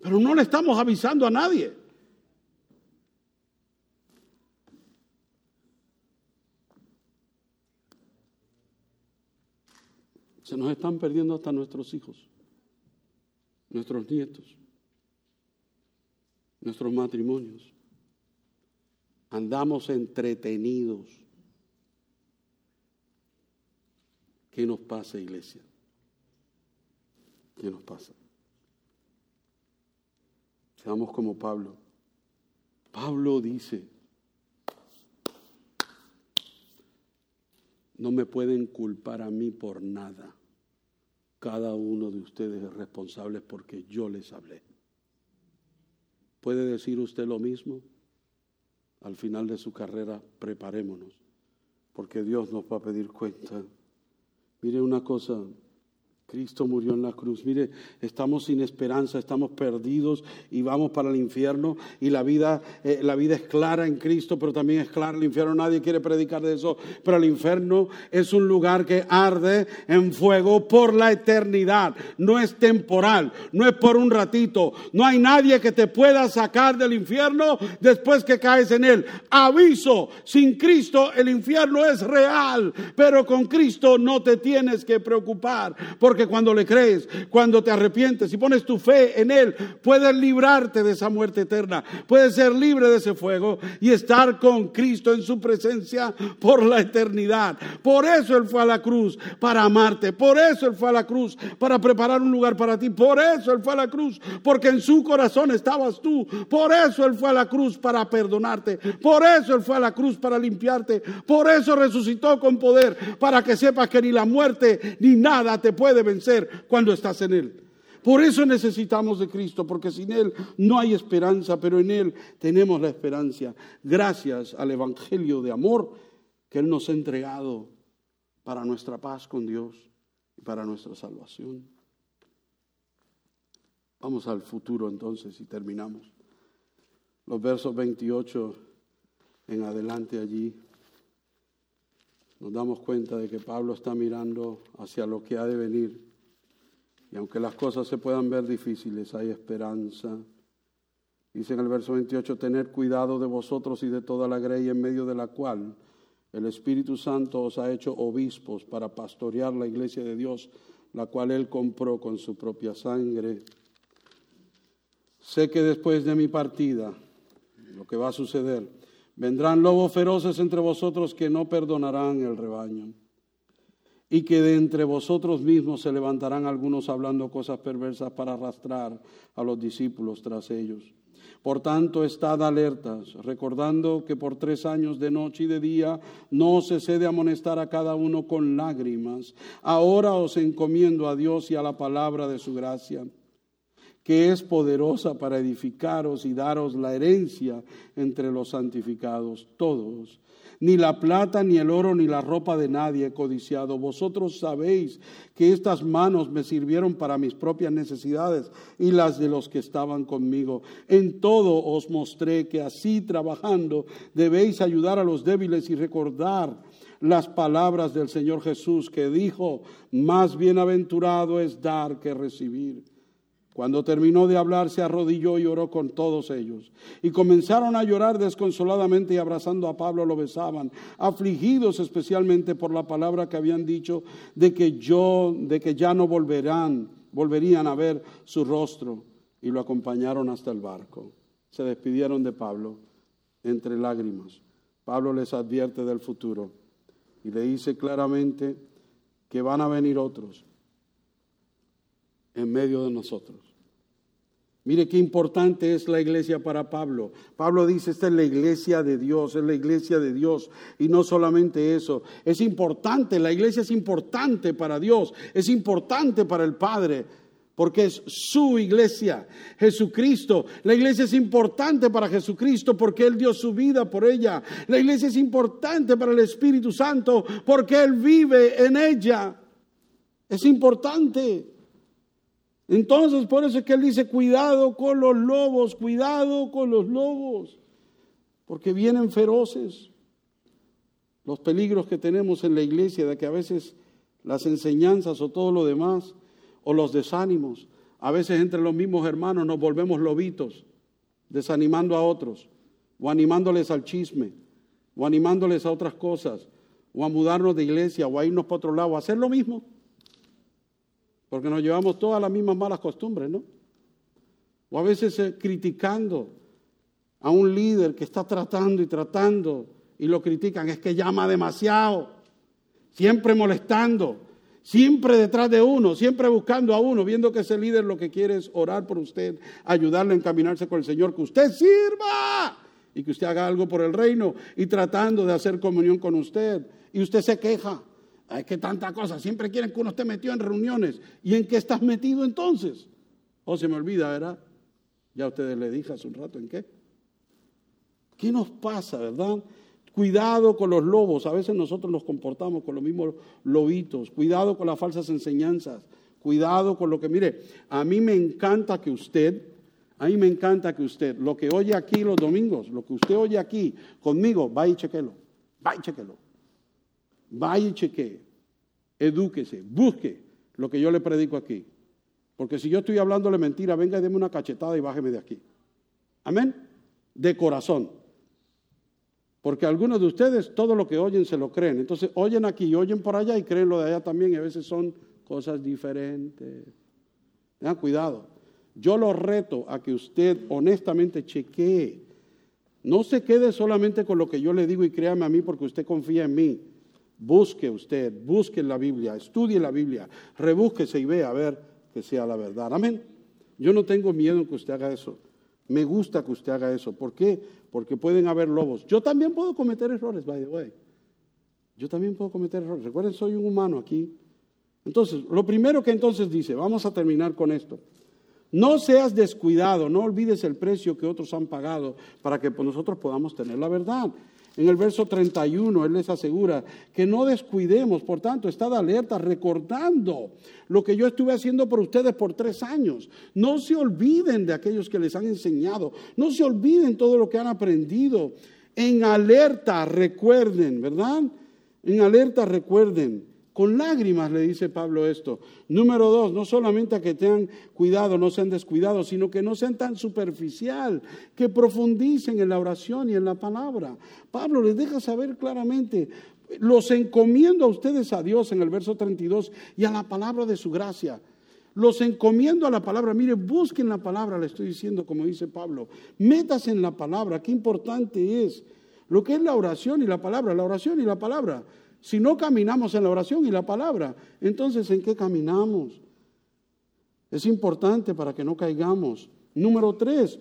Pero no le estamos avisando a nadie. Se nos están perdiendo hasta nuestros hijos, nuestros nietos, nuestros matrimonios. Andamos entretenidos. ¿Qué nos pasa, iglesia? ¿Qué nos pasa? Seamos como Pablo. Pablo dice, No me pueden culpar a mí por nada. Cada uno de ustedes es responsable porque yo les hablé. ¿Puede decir usted lo mismo? Al final de su carrera, preparémonos, porque Dios nos va a pedir cuenta. Mire una cosa, Cristo murió en la cruz. Mire, estamos sin esperanza, estamos perdidos y vamos para el infierno. Y la vida, eh, la vida es clara en Cristo, pero también es clara el infierno. Nadie quiere predicar de eso. Pero el infierno es un lugar que arde en fuego por la eternidad. No es temporal, no es por un ratito. No hay nadie que te pueda sacar del infierno después que caes en él. Aviso, sin Cristo el infierno es real, pero con Cristo no te tienes que preocupar. Porque cuando le crees, cuando te arrepientes y pones tu fe en Él, puedes librarte de esa muerte eterna, puedes ser libre de ese fuego y estar con Cristo en su presencia por la eternidad. Por eso Él fue a la cruz, para amarte. Por eso Él fue a la cruz, para preparar un lugar para ti. Por eso Él fue a la cruz, porque en su corazón estabas tú. Por eso Él fue a la cruz, para perdonarte. Por eso Él fue a la cruz, para limpiarte. Por eso resucitó con poder, para que sepas que ni la muerte ni nada te puede vencer cuando estás en Él. Por eso necesitamos de Cristo, porque sin Él no hay esperanza, pero en Él tenemos la esperanza. Gracias al Evangelio de amor que Él nos ha entregado para nuestra paz con Dios y para nuestra salvación. Vamos al futuro entonces y terminamos. Los versos 28 en adelante allí nos damos cuenta de que Pablo está mirando hacia lo que ha de venir. Y aunque las cosas se puedan ver difíciles, hay esperanza. Dice en el verso 28, tener cuidado de vosotros y de toda la grey en medio de la cual el Espíritu Santo os ha hecho obispos para pastorear la iglesia de Dios, la cual Él compró con su propia sangre. Sé que después de mi partida, lo que va a suceder, vendrán lobos feroces entre vosotros que no perdonarán el rebaño. Y que de entre vosotros mismos se levantarán algunos hablando cosas perversas para arrastrar a los discípulos tras ellos. Por tanto, estad alertas, recordando que por tres años de noche y de día no cesé de amonestar a cada uno con lágrimas. Ahora os encomiendo a Dios y a la palabra de su gracia que es poderosa para edificaros y daros la herencia entre los santificados todos ni la plata, ni el oro, ni la ropa de nadie he codiciado. Vosotros sabéis que estas manos me sirvieron para mis propias necesidades y las de los que estaban conmigo. En todo os mostré que así trabajando debéis ayudar a los débiles y recordar las palabras del Señor Jesús que dijo, más bienaventurado es dar que recibir. Cuando terminó de hablar, se arrodilló y oró con todos ellos. Y comenzaron a llorar desconsoladamente y abrazando a Pablo lo besaban, afligidos especialmente por la palabra que habían dicho de que yo, de que ya no volverán, volverían a ver su rostro. Y lo acompañaron hasta el barco. Se despidieron de Pablo entre lágrimas. Pablo les advierte del futuro y le dice claramente que van a venir otros en medio de nosotros. Mire qué importante es la iglesia para Pablo. Pablo dice, esta es la iglesia de Dios, es la iglesia de Dios. Y no solamente eso, es importante, la iglesia es importante para Dios, es importante para el Padre, porque es su iglesia, Jesucristo. La iglesia es importante para Jesucristo porque Él dio su vida por ella. La iglesia es importante para el Espíritu Santo porque Él vive en ella. Es importante. Entonces, por eso es que él dice, cuidado con los lobos, cuidado con los lobos, porque vienen feroces. Los peligros que tenemos en la iglesia de que a veces las enseñanzas o todo lo demás, o los desánimos, a veces entre los mismos hermanos nos volvemos lobitos, desanimando a otros, o animándoles al chisme, o animándoles a otras cosas, o a mudarnos de iglesia, o a irnos para otro lado, a hacer lo mismo. Porque nos llevamos todas las mismas malas costumbres, ¿no? O a veces eh, criticando a un líder que está tratando y tratando y lo critican, es que llama demasiado, siempre molestando, siempre detrás de uno, siempre buscando a uno, viendo que ese líder lo que quiere es orar por usted, ayudarle a encaminarse con el Señor, que usted sirva y que usted haga algo por el reino y tratando de hacer comunión con usted. Y usted se queja. Hay que tanta cosa. Siempre quieren que uno esté metido en reuniones. ¿Y en qué estás metido entonces? O oh, se me olvida, ¿verdad? Ya ustedes le dije hace un rato en qué. ¿Qué nos pasa, verdad? Cuidado con los lobos. A veces nosotros nos comportamos con los mismos lobitos. Cuidado con las falsas enseñanzas. Cuidado con lo que, mire, a mí me encanta que usted, a mí me encanta que usted, lo que oye aquí los domingos, lo que usted oye aquí conmigo, vaya y chequelo. Vaya y chequelo. Vaya y chequee, edúquese, busque lo que yo le predico aquí. Porque si yo estoy hablándole mentira, venga y deme una cachetada y bájeme de aquí. Amén. De corazón. Porque algunos de ustedes todo lo que oyen se lo creen. Entonces oyen aquí y oyen por allá y creen lo de allá también y a veces son cosas diferentes. Tengan cuidado. Yo lo reto a que usted honestamente chequee. No se quede solamente con lo que yo le digo y créame a mí porque usted confía en mí. Busque usted, busque la Biblia, estudie la Biblia, rebúsquese y vea a ver que sea la verdad. Amén. Yo no tengo miedo en que usted haga eso. Me gusta que usted haga eso. ¿Por qué? Porque pueden haber lobos. Yo también puedo cometer errores, by the way. Yo también puedo cometer errores. Recuerden, soy un humano aquí. Entonces, lo primero que entonces dice, vamos a terminar con esto. No seas descuidado, no olvides el precio que otros han pagado para que nosotros podamos tener la verdad. En el verso 31, Él les asegura que no descuidemos, por tanto, estad alerta, recordando lo que yo estuve haciendo por ustedes por tres años. No se olviden de aquellos que les han enseñado, no se olviden todo lo que han aprendido. En alerta, recuerden, ¿verdad? En alerta, recuerden con lágrimas le dice Pablo esto. Número dos, no solamente a que tengan cuidado, no sean descuidados, sino que no sean tan superficial, que profundicen en la oración y en la palabra. Pablo les deja saber claramente, los encomiendo a ustedes a Dios en el verso 32 y a la palabra de su gracia. Los encomiendo a la palabra. Mire, busquen la palabra, le estoy diciendo como dice Pablo. Metas en la palabra, qué importante es lo que es la oración y la palabra, la oración y la palabra. Si no caminamos en la oración y la palabra, entonces ¿en qué caminamos? Es importante para que no caigamos. Número tres,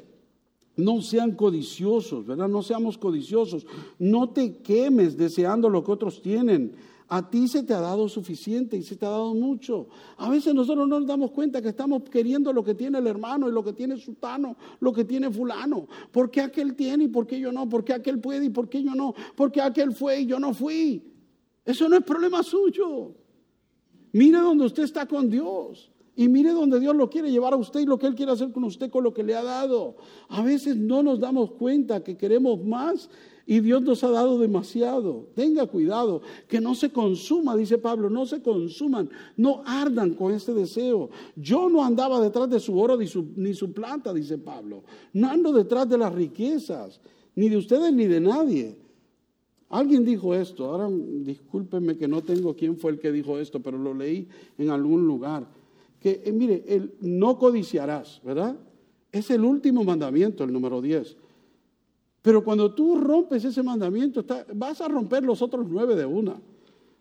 no sean codiciosos, ¿verdad? No seamos codiciosos. No te quemes deseando lo que otros tienen. A ti se te ha dado suficiente y se te ha dado mucho. A veces nosotros no nos damos cuenta que estamos queriendo lo que tiene el hermano y lo que tiene Sutano, lo que tiene fulano. ¿Por qué aquel tiene y por qué yo no? ¿Por qué aquel puede y por qué yo no? ¿Por qué aquel fue y yo no fui? Eso no es problema suyo. Mire donde usted está con Dios. Y mire donde Dios lo quiere llevar a usted y lo que Él quiere hacer con usted con lo que le ha dado. A veces no nos damos cuenta que queremos más y Dios nos ha dado demasiado. Tenga cuidado, que no se consuma, dice Pablo, no se consuman, no ardan con este deseo. Yo no andaba detrás de su oro ni su, ni su planta, dice Pablo. No ando detrás de las riquezas, ni de ustedes ni de nadie. Alguien dijo esto, ahora discúlpenme que no tengo quién fue el que dijo esto, pero lo leí en algún lugar. Que eh, mire, el no codiciarás, ¿verdad? Es el último mandamiento, el número 10. Pero cuando tú rompes ese mandamiento, vas a romper los otros nueve de una,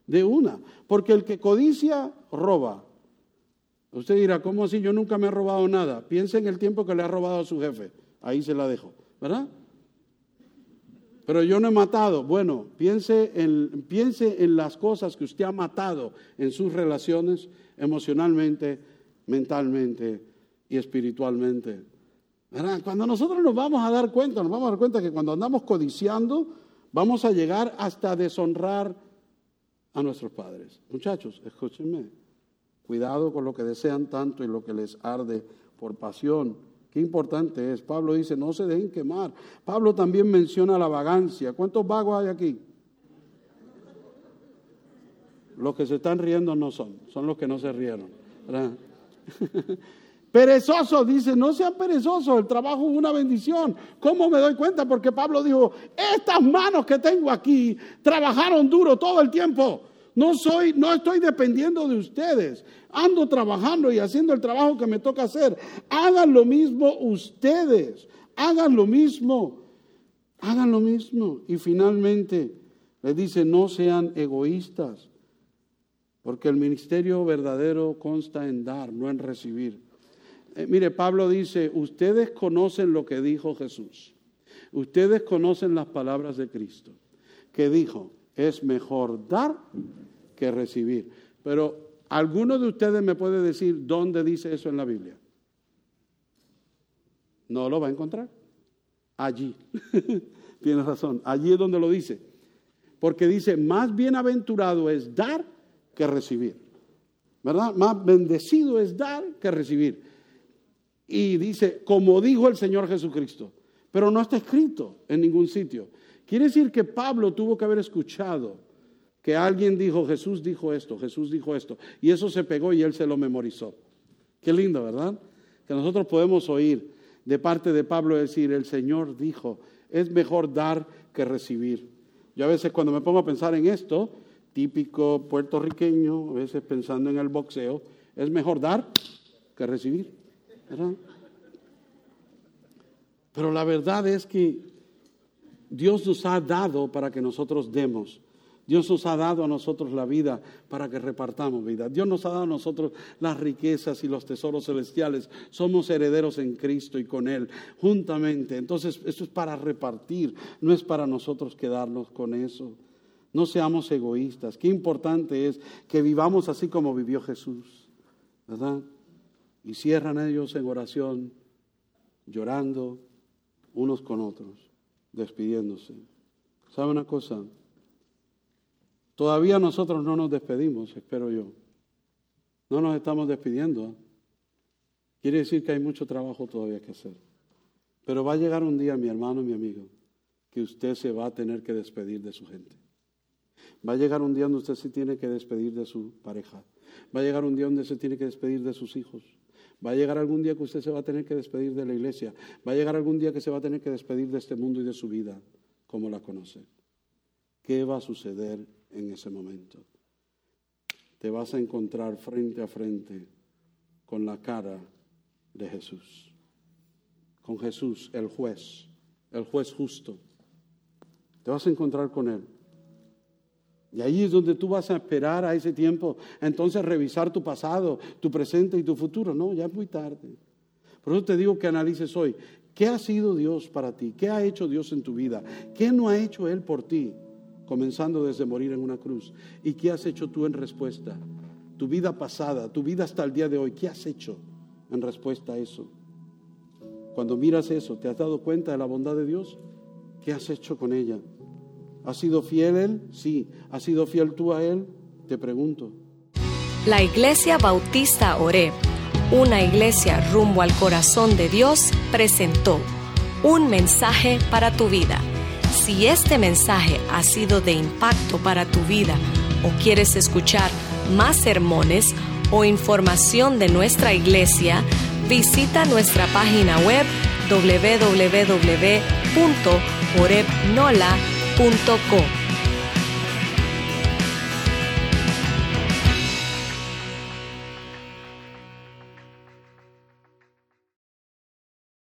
de una. Porque el que codicia, roba. Usted dirá, ¿cómo así? Yo nunca me he robado nada. Piense en el tiempo que le ha robado a su jefe. Ahí se la dejo, ¿verdad? Pero yo no he matado. Bueno, piense en, piense en las cosas que usted ha matado en sus relaciones emocionalmente, mentalmente y espiritualmente. Cuando nosotros nos vamos a dar cuenta, nos vamos a dar cuenta que cuando andamos codiciando, vamos a llegar hasta deshonrar a nuestros padres. Muchachos, escúchenme. Cuidado con lo que desean tanto y lo que les arde por pasión Qué importante es. Pablo dice, no se dejen quemar. Pablo también menciona la vagancia. ¿Cuántos vagos hay aquí? Los que se están riendo no son, son los que no se rieron. Perezoso, dice, no sean perezosos, el trabajo es una bendición. ¿Cómo me doy cuenta? Porque Pablo dijo, estas manos que tengo aquí trabajaron duro todo el tiempo. No soy, no estoy dependiendo de ustedes. Ando trabajando y haciendo el trabajo que me toca hacer. Hagan lo mismo ustedes. Hagan lo mismo. Hagan lo mismo. Y finalmente le dice, no sean egoístas. Porque el ministerio verdadero consta en dar, no en recibir. Eh, mire, Pablo dice, ustedes conocen lo que dijo Jesús. Ustedes conocen las palabras de Cristo. Que dijo, es mejor dar que recibir. Pero ¿alguno de ustedes me puede decir dónde dice eso en la Biblia? No lo va a encontrar. Allí. Tienes razón. Allí es donde lo dice. Porque dice, más bienaventurado es dar que recibir. ¿Verdad? Más bendecido es dar que recibir. Y dice, como dijo el Señor Jesucristo. Pero no está escrito en ningún sitio. Quiere decir que Pablo tuvo que haber escuchado que alguien dijo, Jesús dijo esto, Jesús dijo esto, y eso se pegó y él se lo memorizó. Qué lindo, ¿verdad? Que nosotros podemos oír de parte de Pablo decir, el Señor dijo, es mejor dar que recibir. Yo a veces cuando me pongo a pensar en esto, típico puertorriqueño, a veces pensando en el boxeo, es mejor dar que recibir. Pero la verdad es que Dios nos ha dado para que nosotros demos. Dios nos ha dado a nosotros la vida para que repartamos vida. Dios nos ha dado a nosotros las riquezas y los tesoros celestiales. Somos herederos en Cristo y con Él juntamente. Entonces, eso es para repartir, no es para nosotros quedarnos con eso. No seamos egoístas. Qué importante es que vivamos así como vivió Jesús, ¿verdad? Y cierran ellos en oración, llorando unos con otros, despidiéndose. ¿Sabe una cosa? Todavía nosotros no nos despedimos, espero yo. No nos estamos despidiendo. Quiere decir que hay mucho trabajo todavía que hacer. Pero va a llegar un día, mi hermano, mi amigo, que usted se va a tener que despedir de su gente. Va a llegar un día donde usted se tiene que despedir de su pareja. Va a llegar un día donde se tiene que despedir de sus hijos. Va a llegar algún día que usted se va a tener que despedir de la iglesia. Va a llegar algún día que se va a tener que despedir de este mundo y de su vida como la conoce. ¿Qué va a suceder en ese momento? Te vas a encontrar frente a frente con la cara de Jesús. Con Jesús, el juez, el juez justo. Te vas a encontrar con Él. Y ahí es donde tú vas a esperar a ese tiempo, entonces revisar tu pasado, tu presente y tu futuro. No, ya es muy tarde. Por eso te digo que analices hoy, ¿qué ha sido Dios para ti? ¿Qué ha hecho Dios en tu vida? ¿Qué no ha hecho Él por ti? Comenzando desde morir en una cruz. ¿Y qué has hecho tú en respuesta? Tu vida pasada, tu vida hasta el día de hoy, ¿qué has hecho en respuesta a eso? Cuando miras eso, ¿te has dado cuenta de la bondad de Dios? ¿Qué has hecho con ella? ¿Ha sido fiel Él? Sí. ¿Ha sido fiel tú a Él? Te pregunto. La Iglesia Bautista Oreb, una iglesia rumbo al corazón de Dios, presentó un mensaje para tu vida. Si este mensaje ha sido de impacto para tu vida o quieres escuchar más sermones o información de nuestra iglesia, visita nuestra página web www.orebnola.com www.com